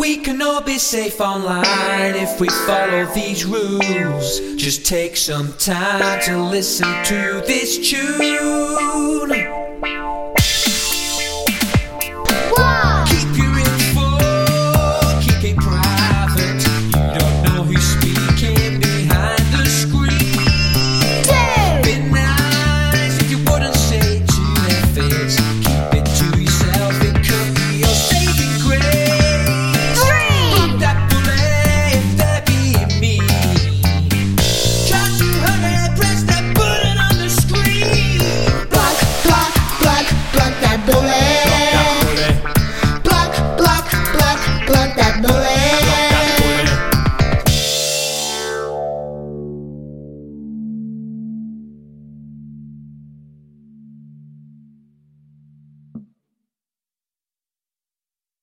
We can all be safe online if we follow these rules. Just take some time to listen to this tune.